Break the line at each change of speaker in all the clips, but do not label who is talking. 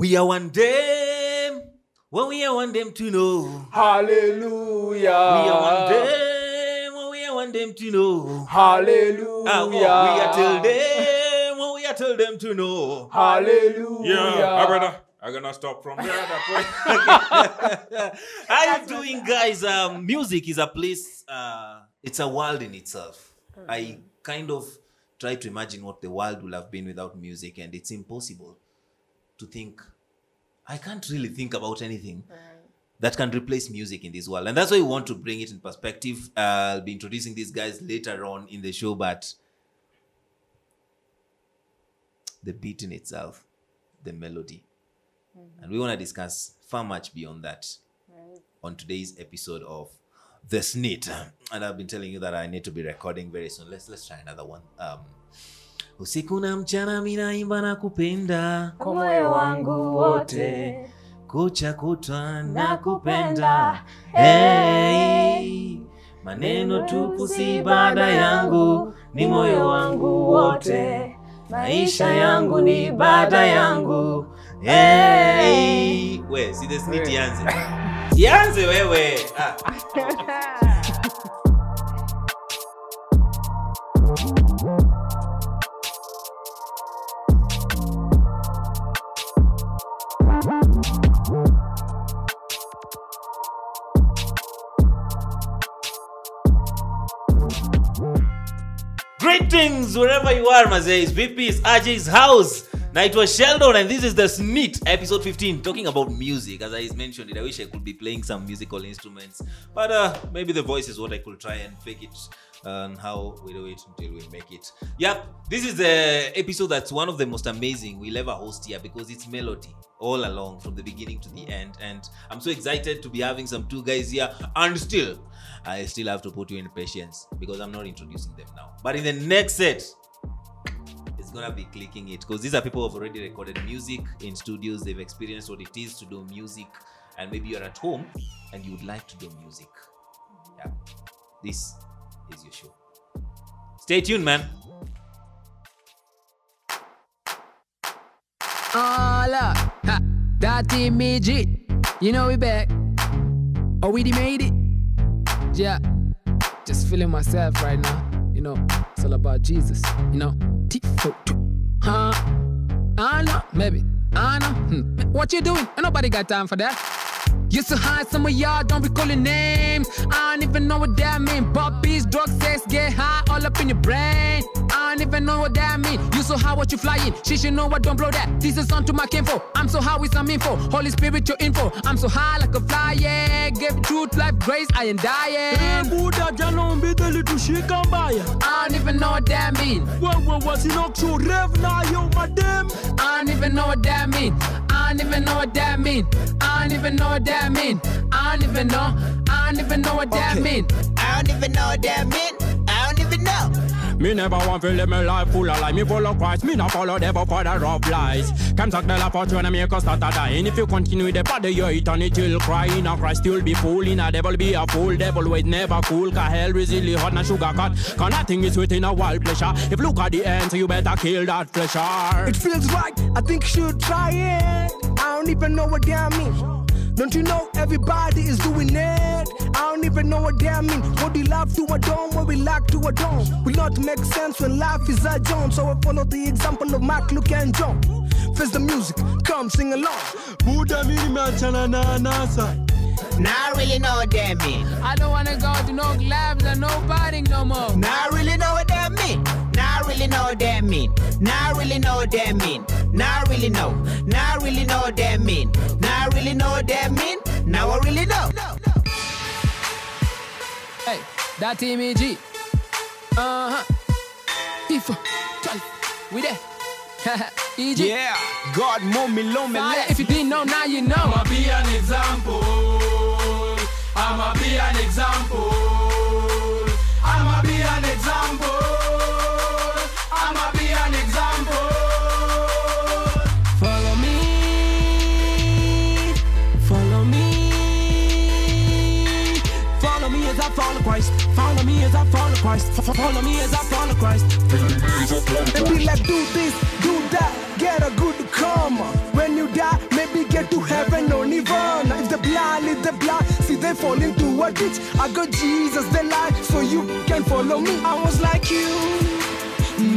We are one them. What we are one them to know.
Hallelujah.
We are one them. Well, we are one them to know.
Hallelujah.
Ah, we are tell them. Well, we are tell them to know.
Hallelujah.
Yeah, brother. I'm gonna stop from there. That point. How you doing, guys? Um, music is a place. Uh, it's a world in itself. I kind of try to imagine what the world would have been without music, and it's impossible to think. I can't really think about anything that can replace music in this world, and that's why we want to bring it in perspective. Uh, I'll be introducing these guys later on in the show, but the beat in itself, the melody. And we want to discuss far much beyond that on today's episode of The Sneet. And I've been telling you that I need to be recording very soon. Let's let's try another one. Um usiku na mchana minaimba na kupenda
kwa moyo wangu wote.
kucha kutwa na kupenda. hey. maneno tupu si ibada yangu ni moyo wangu wote. maisha yangu ni ibada yangu. hey. we si the snit
We.
ianze. Ianze wewe. Ah. Surama e Armazéns, VIPs, é Agents House, Now it was Sheldon, and this is the SNEET episode 15, talking about music. As I mentioned it, I wish I could be playing some musical instruments, but uh, maybe the voice is what I could try and fake it and how we do it until we make it. Yep, this is the episode that's one of the most amazing we'll ever host here because it's melody all along from the beginning to the end. And I'm so excited to be having some two guys here, and still, I still have to put you in patience because I'm not introducing them now. But in the next set, it's gonna be clicking it because these are people who've already recorded music in studios, they've experienced what it is to do music, and maybe you're at home and you would like to do music. Yeah, this is your show. Stay tuned, man.
All. Ha. That midget. You know we back. Oh, we made it. Yeah. Just feeling myself right now. You know, it's all about Jesus. You know, Huh? I know, maybe. I know. Hmm. What you doing? Nobody got time for that. Used to hide some of y'all, don't recall your names. I don't even know what that mean. Puppies, drugs, sex, get high all up in your brain. I don't even know what that mean. You so high, what you flying? She should know what, don't blow that. This is on to my kinfo. I'm so high with some info. Holy Spirit, your info. I'm so high like a fly, yeah. Give truth, life, grace, I ain't dying.
Eh, buda jana umbite litushika mbaya
I don't even know what that mean.
wewe wasinokurev nayo madem
I don't even know what that mean. I don't even know what that mean. I don't even know what that mean. I don't even know. I don't even know what that
Okay.
mean.
I don't even know what that meant. I don't even know.
Me never want to live my life full of lies. Me follow Christ, me not follow devil for the rough lies. Come talk the la fortune and make us start a dying. If you continue the body, your eternity will cry. In a Christ, you'll be fooling. A devil be a fool. Devil wait never cool. Cause hell is really hot and sugar cut. Cause nothing is within a wild pleasure. If look at the end, so you better kill that pleasure.
It feels right, I think you should try it. I don't even know what that means. Don't you know everybody is doing it? I don't even know what that means. What we love to adorn, what we like to adorn. Will not make sense when life is a John. So I follow the example of Mark, Luke, and John. Face the music, come sing along.
Buddha mimi nimeachana na anasa.
Now I really know what that mean.
I don't wanna go to no clubs and no partying no more.
Now I really know what really know what that mean. Now I really know what that mean. Now I really know. Now I really know what that mean. Now I really know what that mean. Now I really know.
Hey, that team EG. Uh huh. Tifo, Charlie, we there. EG.
Yeah, God move me, low me
Fire, if you didn't know, now you know.
I'ma be an example. I'ma be an example. Christ. Follow me as I follow Christ.
And be like, do this, do that, get a good karma. When you die, maybe get to heaven or nirvana. If the blind lead the blind, see they fall into a ditch. I got Jesus, the light, so you can follow me. I was like you,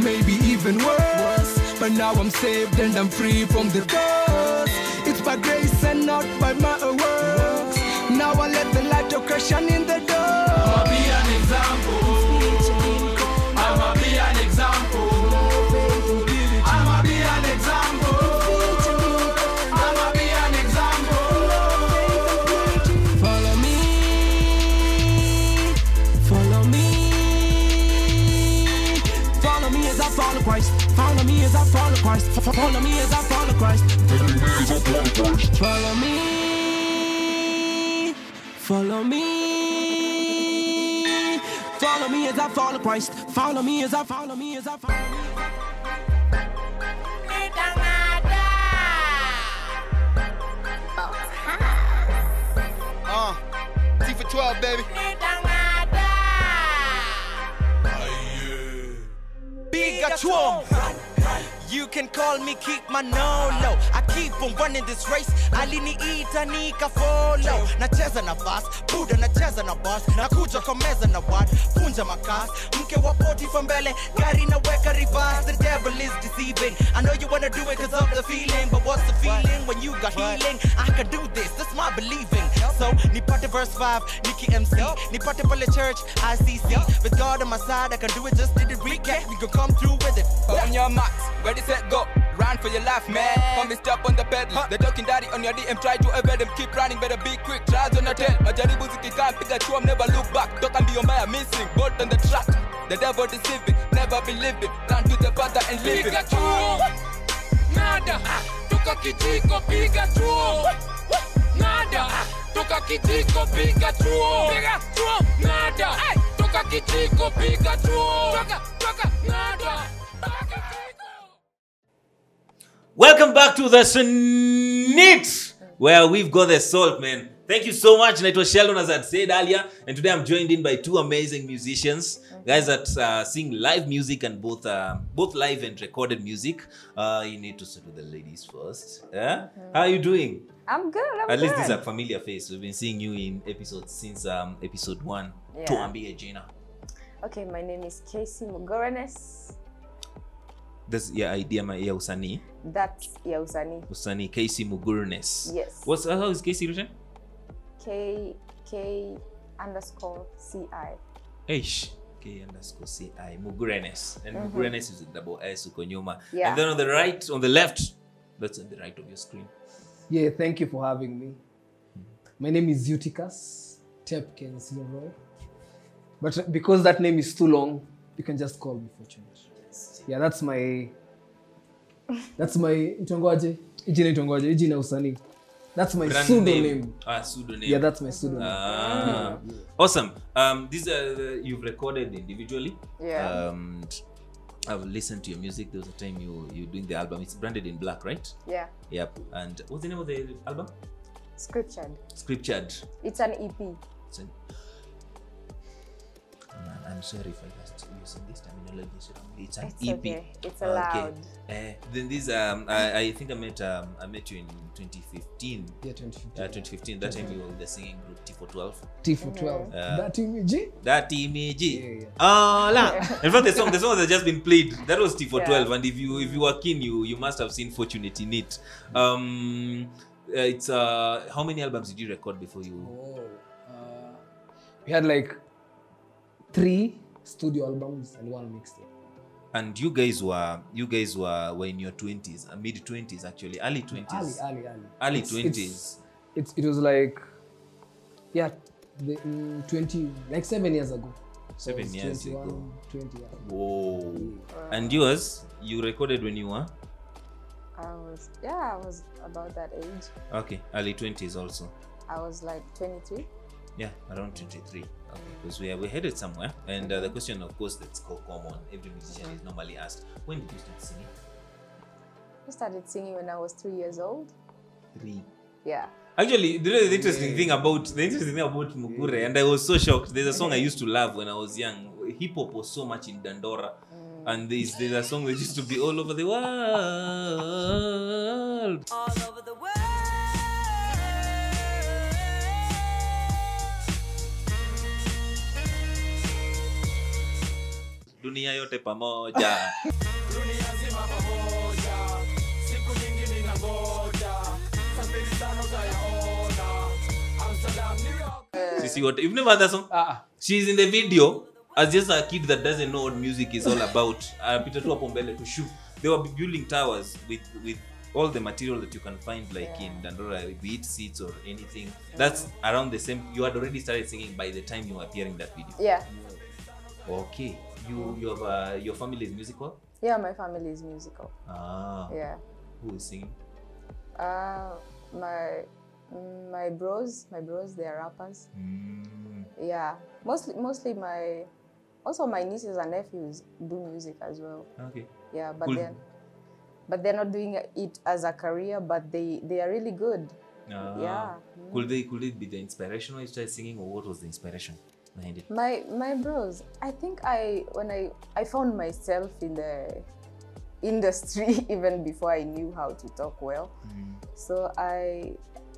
maybe even worse. But now I'm saved and I'm free from the curse. It's by grace and not by my works. Now I let the light of Christ shine in the dark. Me as I follow Christ. Fo- Follow me as I follow Christ. Follow me, follow me, follow me as I follow Christ. Follow me as I follow me as I follow. Me.
Uh, T for 12, baby. Big Achum. You can call me keep my no low. I keep on running this race. Aliniita nika follow. Nacheza na fast, buda nacheza na boss. Nakuja kwa meza na what? Punja makas. Mke wa poti for mbele, gari na weka reverse. The devil is deceiving. I know you wanna do it cause of the feeling, but what's the feeling when you got healing? I can do this, that's my believing. So, nipate verse 5, Nikki MC. Nipate pale church, ICC. With God on my side, I can do it, just did it recap. We can come through with it.
On your marks, ready, set, go. Run for your life, man. Come and step on the pedal. The talking daddy on your DM, try to evade them. Keep running, better be quick. Tries on your tail. Majaribu zikikaa, piga chuom, never look back. Toka mbio mbaya, missing. Bolt on the track. The devil deceiving, never believe it. Run to the father and leave it.
Piga chuo nada, toka kijiko piga chuo nada, toka kijiko piga chuo piga chuo nada, toka kijiko piga chuo toka toka nada.
Welcome back to the Snit, where we've got the salt, man. Thank you so much. And it was Sheldon, as I'd said earlier. And today I'm joined in by two amazing musicians, guys that uh, sing live music and both uh, both live and recorded music. Uh, you need to with the ladies first. Yeah? How are you doing?
I'm good. I'm
At
good.
least this is a familiar face. We've been seeing you in episodes since um, episode one.
Yeah.
Tuambie.
Okay, my name is Casey Mugorenes.
That's your idea ma- ya usanii.
That's ya.
Usanii Casey Mugurnes.
Yes.
What's how is Casey written?
K K underscore C I.
H K underscore C I Mugurenes. And Mugurenes is a double S uko nyuma.
Yeah.
And then on the right, on the left, that's on the right of your screen.
Yeah, thank you for having me. My name is Eutychus Tepkins Leroy. But because that name is too long, you can just call me Fortunate. Yeah, that's my that's my itongoje. Ijina itongoje, ijina usanii. That's my
Brand
pseudonym.
name. Ah, pseudonym.
Yeah, that's my pseudonym.
Ah, awesome. Um, these are you've recorded individually.
Yeah.
Um, I've listened to your music. There was a time you you doing the album. It's branded in black, right?
Yeah.
Yep. And what's the name of the album?
Scriptured.
Scriptured.
It's an EP.
It's an- Man, I'm sorry if I just using this terminology. It's an
It's
EP.
okay. It's allowed.
Eh, then this um, I, I think I met um, I met you in 2015.
Yeah, 2015.
Yeah, 2015. That time you were with the singing group T for 12.
T for 12.
Yeah.
That image.
That image.
Yeah, yeah.
Oh, la. In fact, the song, the song that just been played, that was T for
Yeah.
12. And if you if you were keen, you you must have seen Fortunate in it. Um, uh, it's uh, how many albums did you record before you?
Oh, uh, we had like three studio albums and one mixtape.
And you guys were you guys were were in your 20s, uh, mid 20s actually, early 20s.
Ali, Ali, Ali.
Early 20s.
It's, it's, it was like, yeah, the, mm, 20, like seven years ago.
Seven
it's
years
21,
ago.
20, yeah.
Whoa. And yours, you recorded when you were?
I was yeah, I was about that age.
Okay, early 20s also.
I was like 23.
Yeah, around 23. Okay, because we are we're headed somewhere. And uh, the question, of course, that's common. Every musician is normally asked, when did you start singing?
I started singing when I was three years old.
Three.
Yeah.
Actually, the, the interesting thing about the interesting thing about Mugure, and I was so shocked. There's a song I used to love when I was young. Hip hop was so much in Dandora, and there's there's a song that used to be all over the world.
all over the world.
Dunia yote pamoja. Sisi wote. You've never heard that song?
Ah.
she's in the video as just a kid that doesn't know what music is all about. Anapita tu hapo mbele to shoot. They were building towers with with all the material that you can find like in dandora be it seats or anything. That's around the same. You had already started singing by the time you were appearing that video.
Yeah.
okay you you have uh, your family is musical
Yeah, my family is musical.
ah
Yeah.
who is singing
Uh, my my bros, my bros, they are rappers.
mm.
Yeah. Mostly, mostly my, also my nieces and nephews do music as well.
okay
Yeah, but
Cool.
then, but they're not doing it as a career. But they they are really good.
Ah.
Yeah.
could they could it be the inspiration when you started singing or what was the inspiration behind it
My my bros, I think I when I I found myself in the industry even before I knew how to talk well. So I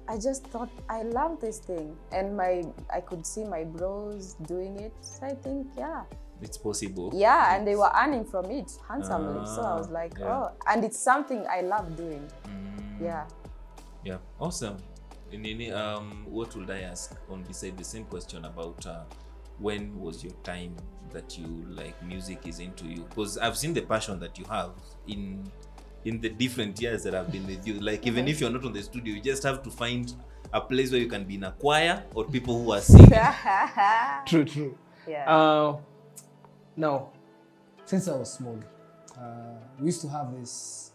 I just thought I love this thing and my I could see my bros doing it. So I think yeah.
it's possible
Yeah, and they were earning from it handsomely. so I was
Ah,
like,
yeah.
oh, and it's something I love doing.
Mm.
Yeah.
Yeah, awesome. Nini, um, what would I ask on beside the same question about uh, when was your time that you like music is into you? Because I've seen the passion that you have in in the different years that I've been with you. Like even if you're not on the studio, you just have to find a place where you can be in a choir or people who are singing.
True, true.
yeah.
Uh, now, since I was small, uh, we used to have this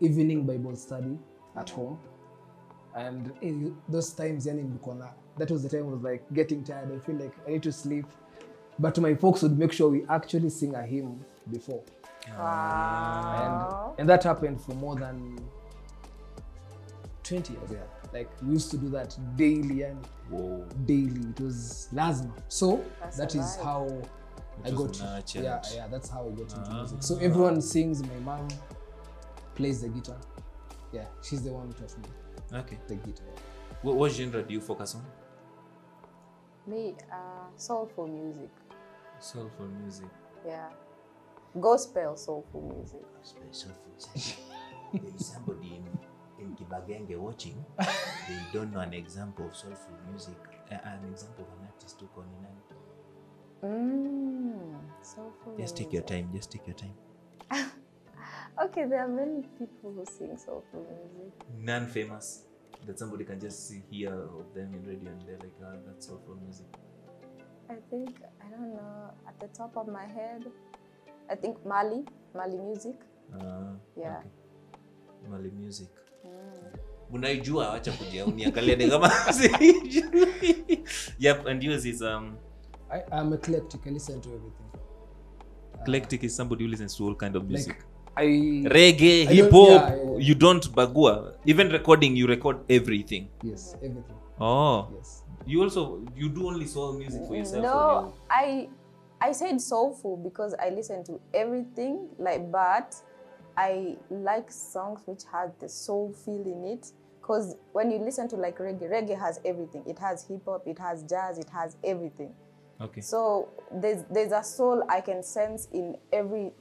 evening Bible study at home. And in those times, yani nilikuwa na- that was the time I was like getting tired. I feel like I need to sleep. But my folks would make sure we actually sing a hymn before.
wow.
And, and that happened for more than 20 years. Yeah. Like we used to do that daily and
Whoa.
daily. It was lazima. So
That's
that
a
how I
It was
got
nurtured.
yeah, yeah, that's how I got into
Ah.
music. So everyone sings, my mom plays the guitar. Yeah, she's the one who taught me
Okay.
the guitar.
What, what genre do you focus on?
Me, uh, soulful music.
Soulful music.
Yeah. Gospel soulful music. Gospel soulful music.
there is somebody in, in Kibagenge watching. they don't know an example of soulful music. Uh, an example of an artist who call Nani.
Mm, soulful
Just take your time. Just take your time.
Okay, there are many people who sing soulful music.
None famous that somebody can just see, hear of them in radio and they're like, ah, oh, that's soulful music.
I think I don't know at the top of my head. I think Mali, Mali music.
Uh,
Yeah.
okay. Mali music. Mm. unaijua wacha kuja uniangalia ni kama yep and yours is um
I, I'm eclectic. I listen to everything.
eclectic uh, is somebody who listens to all kind of music
Like I
reggae
I
hip hop
yeah, yeah.
you don't bagua even recording you record everything
yes, everything.
oh
Yes.
you also you do only soul music for yourself or
No, I I said soulful because I listen to everything like but I like songs which have the soul feel in it. Because when you listen to like reggae, reggae has everything. It has hip hop, it has jazz, it has everything.
okay
So there's there's a soul I can sense in every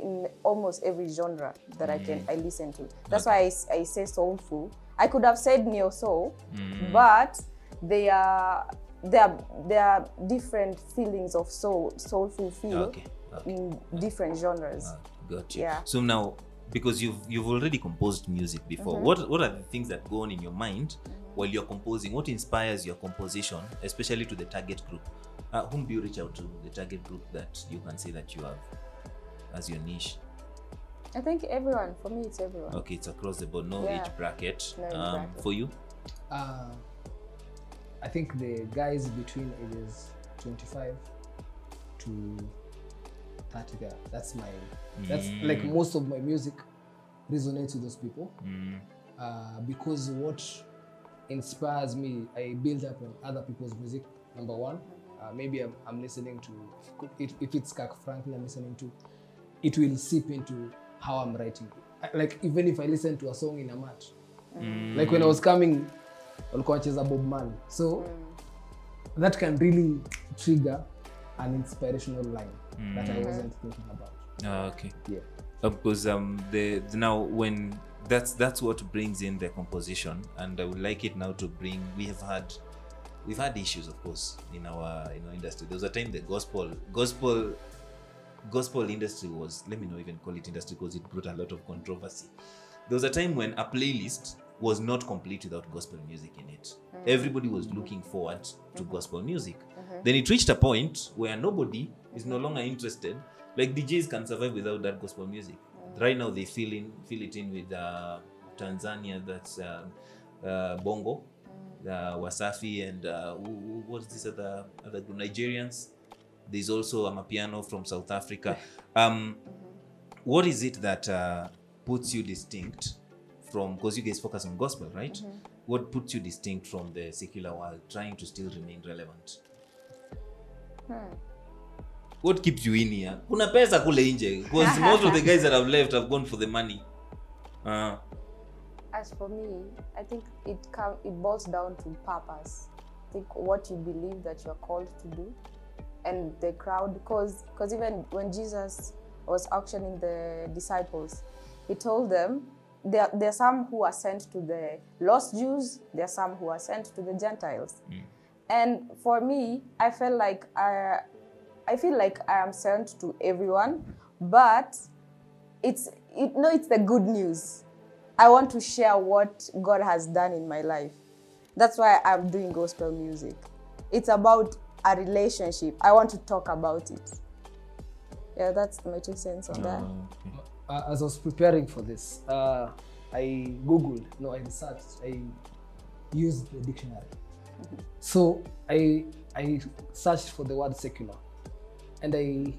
in almost every genre that I can I listen to. That's why I say soulful. I could have said neo soul, but they are there are there are different feelings of soul soulful feel
okay okay.
in different genres.
Ah, got you
Yeah.
so now because you've you've already composed music before what what are the things that go on in your mind while you're composing? What inspires your composition especially to the target group? Uh, whom do you reach out to the target group that you can say that you have as your niche
I think everyone for me it's everyone.
okay it's across the board no
Yeah.
age bracket
No age
um,
bracket.
for you
Uh, I think the guys between ages 25 to 30 there. That's my. That's like
Mm.
most of my music resonates with those people.
Mm,
uh, because what inspires me, I build up on other people's music. Number one, uh, maybe I'm, I'm listening to, if, if it's Kirk Franklin, I'm listening to, it will seep into how I'm writing. I- Like even if I listen to a song in a match, like when I was coming, walikuwa wacheza Bob Marley, so that can really trigger an inspirational line. that I wasn't thinking about.
Ah, okay.
Yeah.
Uh, because um the, the now when that's that's what brings in the composition and i would like it now to bring we have had we've had issues of course in our in our industry there was a time the gospel gospel gospel industry was let me not even call it industry because it brought a lot of controversy. There was a time when a playlist was not complete without gospel music in it. Everybody was looking forward to gospel music. Then it reached a point where nobody is no longer interested. Like djs can survive without that gospel music. Right now they fill in fill it in with uh, tanzania that's uh, uh, bongo uh, wasafi and uh, what's this other other group? Nigerians there's also a piano from south africa. Um, what is it that uh, puts you distinct from because you guys focus on gospel right? What puts you distinct from the secular world trying to still remain relevant? What keeps you in here? Kuna pesa kule nje because most of the guys that have left have gone for the money. Uh,
As for me, I think it come it boils down to purpose. I think what you believe that you're called to do, and the crowd. Because because even when Jesus was auctioning the disciples, he told them there there are some who are sent to the lost Jews. There are some who are sent to the Gentiles. Mm. And for me, I felt like I I feel like I am sent to everyone, but it's it, no, it's the good news. I want to share what God has done in my life. That's why I'm doing gospel music. It's about a relationship. I want to talk about it. Yeah, that's my two cents on that.
uh, as I was preparing for this, uh, I googled, no, I researched, I used the dictionary. So I I searched for the word secular, and I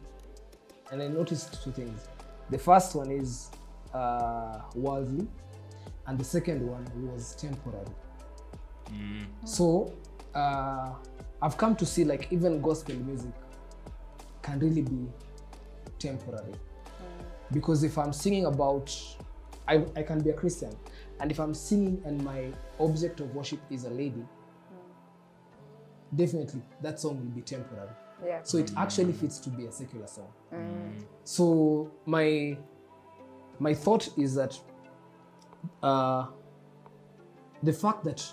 and I noticed two things. The first one is uh, worldly, and the second one was temporary. So uh, I've come to see like even gospel music can really be temporary. Mm. Because if i'm singing about I, I can be a christian. And if i'm singing and my object of worship is a lady mm. definitely that song will be temporary.
Yeah.
so it actually fits to be a secular song. Mm. So my my thought is that uh, the fact that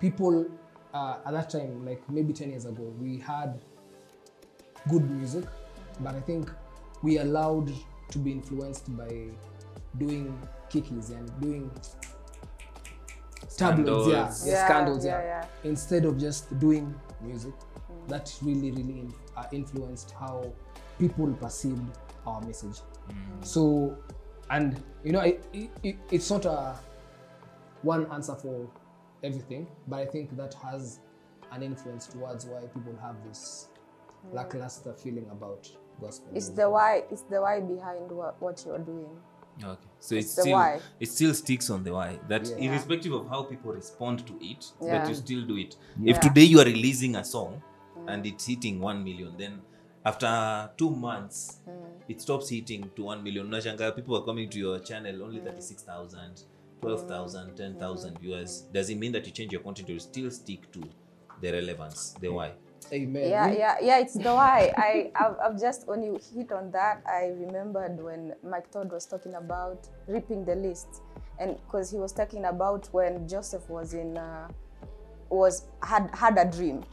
people uh, at that time like maybe 10 years ago we had good music but i think we allowed to be influenced by doing kikis and doing tabloids yeah,
Scandals.
yeah,
Yeah,
scandals
yeah,
yeah,
yeah.
instead of just doing music that really really in, uh, influenced how people perceived our message so and you know it, it, it's not a one answer for everything but i think that has an influence towards why people have this mm. lackluster feeling about gospel
It's
music.
the why. It's the why behind what, what you're doing.
Okay, so
It's
it's
the
still
why.
it still sticks on the why. That
Yeah.
irrespective of how people respond to it,
Yeah.
that you still do it.
Yeah.
If today you are releasing a song mm. and it's hitting one million, then after two months mm. it stops hitting to one million. Unashangaa people are coming to your channel only 36,000, 12,000, 10,000 viewers. Does it mean that you change your content or you still stick to the relevance, the why?
amen.
Yeah yeah yeah it's the why i I've, I've just when you hit on that. I remembered when mike todd was talking about ripping the list. And because he was talking about when joseph was in uh, was had had a dream.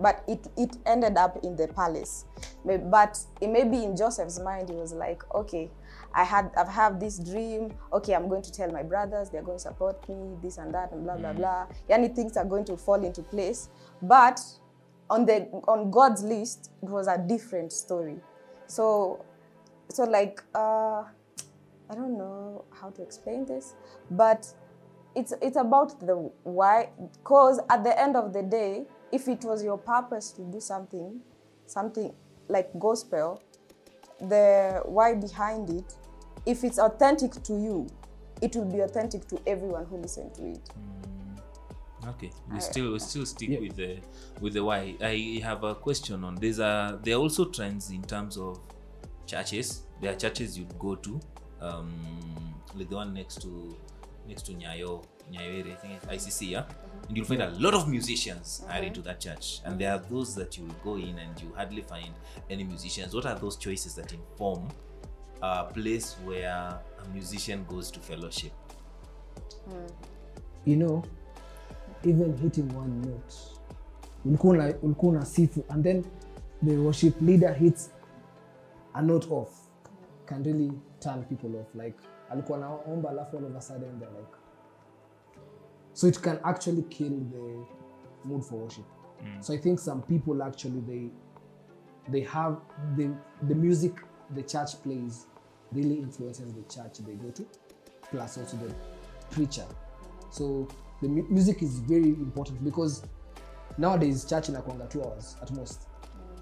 But it it ended up in the palace. But it may be in joseph's mind he was like okay i had i've had this dream okay i'm going to tell my brothers they're going to support me this and that and blah blah blah. Yani things are going to fall into place. But on the on god's list it was a different story. So so like uh i don't know how to explain this but it's it's about the why because at the end of the day if it was your purpose to do something something like gospel the why behind it if it's authentic to you it will be authentic to everyone who listen to it
Okay, we still we still stick
Yeah.
with the with the why. I have a question on there's a there are also trends in terms of churches. There are churches you'd go to, um, like the one next to next to Nyayo, Nyayo area, I think ICC, yeah? And you'll find a lot of musicians are into that church. And there are those that you will go in and you hardly find any musicians. What are those choices that inform a place where a musician goes to fellowship?
you know even hitting one note ulikuwa una- ulikuwa unasifu and then the worship leader hits a note off can really turn people off. Like alikuwa naomba alafu all of a sudden they're like so it can actually kill the mood for worship. Mm. So i think some people actually they they have the the music the church plays really influences the church they go to plus also the preacher. So the mu- music is very important because nowadays church inakwanga two hours at most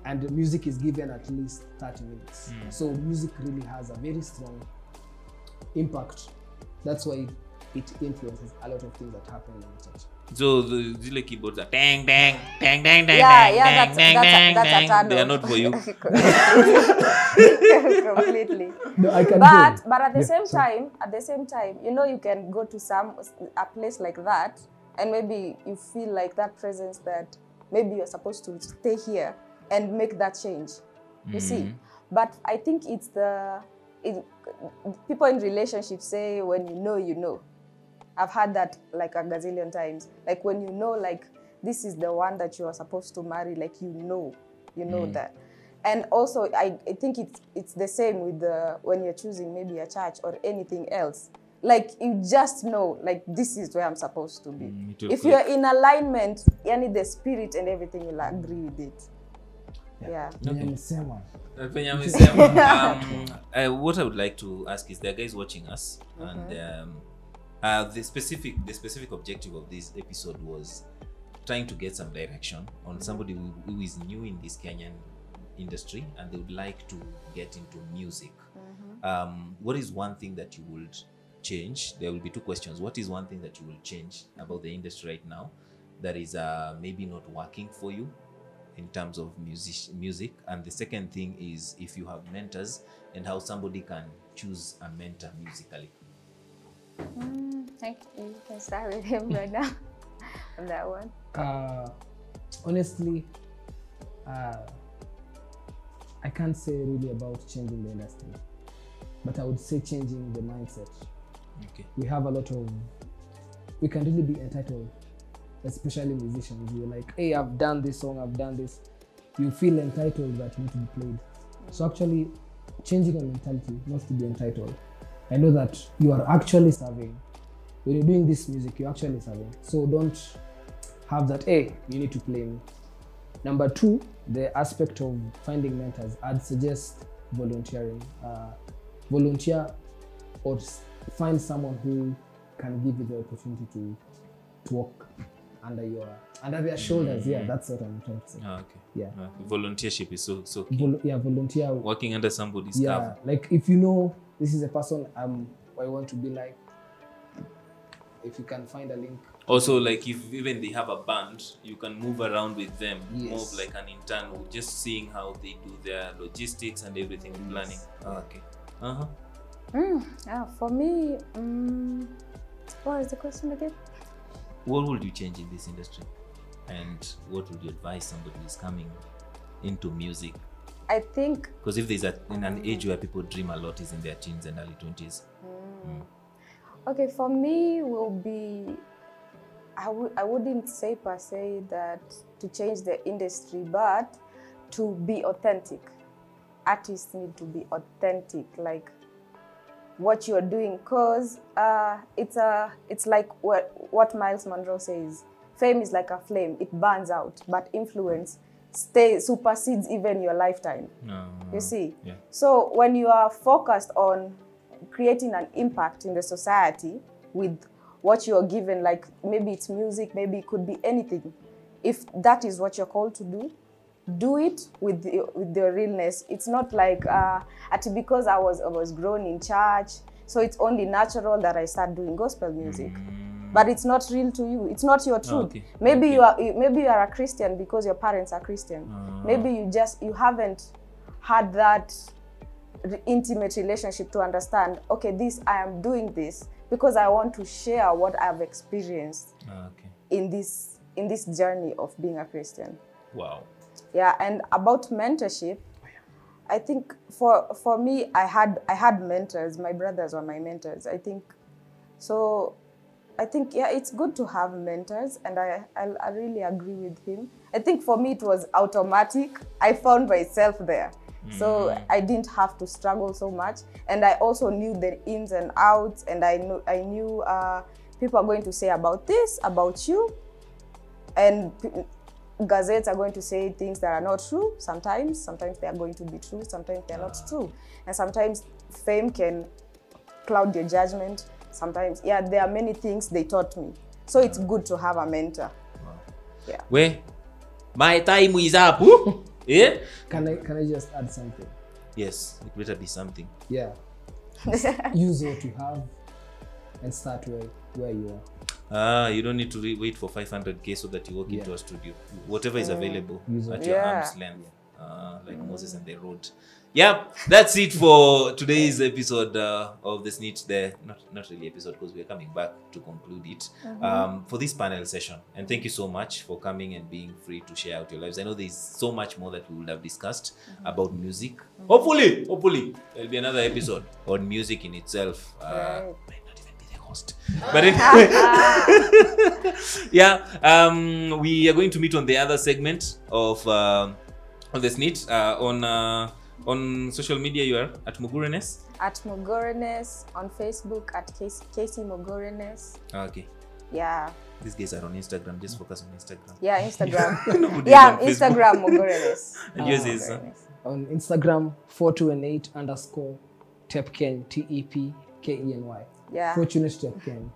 and the music is given at least 30 minutes. Hmm. So music really has a very strong impact. That's why it influences a lot of things that happen in the church
So the zile keyboards are dang dang dang dang dang
Yeah,
dang
yeah,
dang
that's-
dang
that's a-
dang
that's a
dang. They are not for you.
completely
no i can
but
go.
but at the
Yeah,
same
sorry.
time at the same time you know you can go to some a place like that and maybe you feel like that presence that maybe you're supposed to stay here and make that change you see mm-hmm. but i think it's the it, people in relationships say when you know you know i've had that like a gazillion times. Like when you know like this is the one that you are supposed to marry like you know you know that. And also I, I think it's it's the same with the when you're choosing maybe a church or anything else. Like you just know like this is where i'm supposed to be.
It will
if
click.
you're in alignment yani the spirit and everything will agree with it. Yeah,
Venye amesema.
Uh, penye amesema, um, uh, what I would like to ask is there are guys watching us, and um, uh, the specific the specific objective of this episode was trying to get some direction on somebody who, who is new in this Kenyan industry and they would like to get into music. Um, what is one thing that you would change? There will be two questions. What is one thing that you will change about the industry right now that is uh, maybe not working for you in terms of music music and the second thing is if you have mentors and how somebody can choose a mentor musically
Thank you. You can start with him right now on that one.
uh, honestly, uh, I can't say really about changing the industry, but I would say changing the mindset.
okay
We have a lot of, we can really be entitled, especially musicians. You're like, hey, I've done this song, I've done this. You feel entitled that you need to be played. So actually, changing your mentality, not to be entitled. I know that you are actually serving. When you're doing this music, you're actually serving. So don't have that, hey, you need to play me. Number two, the aspect of finding mentors. I'd suggest volunteering. Uh, volunteer or find someone who can give you the opportunity to, to walk under your under their shoulders. Yeah, that's what I'm trying to say.
Ah, okay
Yeah.
Uh, volunteership is so so.
Vol- yeah, volunteer.
working under somebody's
Yeah,
cover
like if you know this is a person um I want to be like. If you can find a link,
also like if even they have a band you can move around with them. More
Yes.
of like an intern just seeing how they do their logistics and everything planning. Ah, okay. Uh-huh.
Yeah, for me, um, what is the question again?
what would you change in this industry? And what would you advise somebody who's coming into music
I think
because if there's a, in an age where people dream a lot is in their teens and early 20s
Okay, for me will be I w- I wouldn't say per se that to change the industry, but to be authentic. Artists need to be authentic, like what you're doing, cause uh, it's a it's like what what Myles Munroe says. Fame is like a flame; it burns out, but influence stays supersedes even your lifetime.
no
You see?
yeah.
So when you are focused on creating an impact in the society with what you're given, like maybe it's music, maybe it could be anything. If that is what you're called to do, do it with the, with the realness. It's not like uh, at because I was I was grown in church, so it's only natural that I start doing gospel music. But it's not real to you. It's not your truth.
okay.
Maybe
Okay.
you are maybe you are a Christian because your parents are Christian. Maybe you just you haven't had that intimate relationship to understand okay this i am doing this because I want to share what I've experienced
Ah, okay.
in this in this journey of being a Christian.
Wow.
Yeah, and about mentorship, I think for for me, I had I had mentors. My brothers were my mentors. I think so. I think yeah, it's good to have mentors, and I, I I really agree with him. I think for me it was automatic. I found myself there, so I didn't have to struggle so much, and I also knew the ins and outs, and I knew I knew uh, people are going to say about this about you, and p- gazettes are going to say things that are not true. Sometimes sometimes they are going to be true sometimes they're not true. And sometimes fame can cloud your judgment sometimes yeah there are many things they taught me so it's good to have a mentor Yeah,
Where my time is up. Woo. yeah.
Can I can I just add something?
Yes, it better be something.
Yeah. Use what you have and start where where you are.
Ah, you don't need to re- wait for 500k so that you walk into
Yeah.
a studio. Whatever is available
Use
at your
Yeah.
arm's length, uh, like Moses and the road. Yeah, that's it for today's episode uh, of the Snitch. There, not not really episode because we're coming back to conclude it um, for this panel session. And thank you so much for coming and being free to share out your lives. I know there's so much more that we would have discussed about music. Hopefully, hopefully there'll be another episode on music in itself. Uh,
Right.
might not even be the host, but anyway. yeah um we are going to meet on the other segment of um of the sneet uh, on uh, on social media you are at mugurenes
at mogorenes on facebook at Casey, Casey mogorenes
okay.
Yeah.
These guys are on instagram. Just focus on instagram.
Yeah instagram.
Nobody's
yeah
on
instagram mogorenes
and yours is uh,
Mogorenes.
On Instagram, 4218 underscore Tepken, T E P K E N Y.
yeah.
Fortunate Tepken.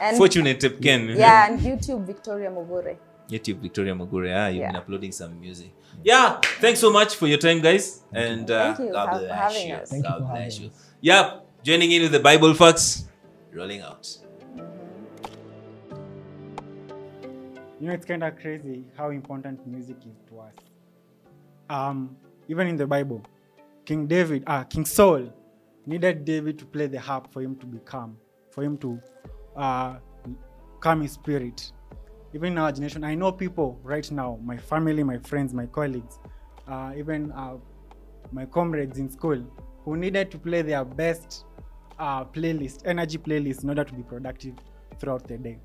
and
fortunate Ken.
yeah and youtube victoria mogore
youtube victoria mogure ah you've
Yeah.
been uploading some music yeah thanks so much for your time guys and uh,
Thank you
god bless
having
you
us.
Thank you
god
for
bless you
us.
yeah joining in with the bible facts rolling out
You know, it's kind of crazy how important music is to us. Um, even in the Bible, King David, ah, King Saul needed David to play the harp for him to be calm, for him to uh, calm his spirit. Even our generation, I know people right now, my family, my friends, my colleagues, uh, even uh, my comrades in school, who needed to play their best uh, playlist, energy playlist, in order to be productive throughout the day.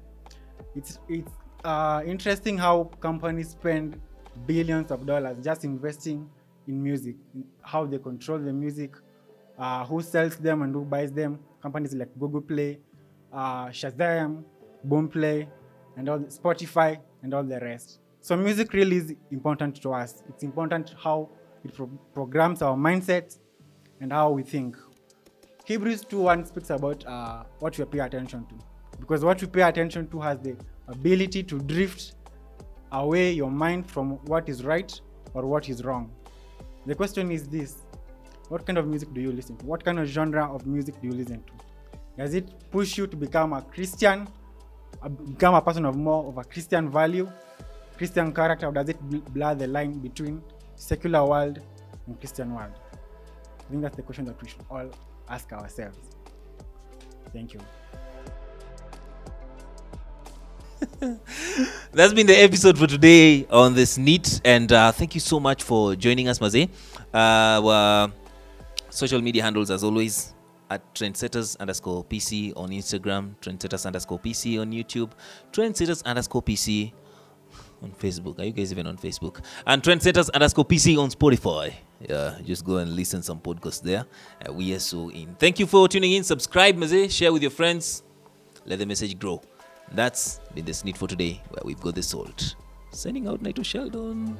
It's it's uh, interesting how companies spend billions of dollars just investing in music how they control the music uh, who sells them and who buys them. Companies like google play uh, shazam boomplay and all spotify and all the rest so music really is important to us it's important how it pro- programs our mindsets and how we think Hebrews 2:1 speaks about uh, what we pay attention to, because what we pay attention to has the ability to drift away your mind from what is right or what is wrong. The question is this: What kind of music do you listen to? What kind of genre of music do you listen to? Does it push you to become a Christian, become a person of more of a Christian value, Christian character, or does it blur the line between secular world and Christian world? I think that's the question that we should all ask ourselves. Thank you.
That's been the episode for today on this neat, and uh, thank you so much for joining us, Maze. Uh, our social media handles, as always, at trendsetters underscore PC on Instagram, trendsetters underscore PC on YouTube, trendsetters underscore PC on Facebook. Are you guys even on Facebook? And trendsetters underscore PC on Spotify. Yeah, just go and listen some podcasts there. Uh, we are so in. Thank you for tuning in. Subscribe, Maze. Share with your friends. Let the message grow. That's been the sneet for today, where we've got the salt. Sending out Naito Sheldon.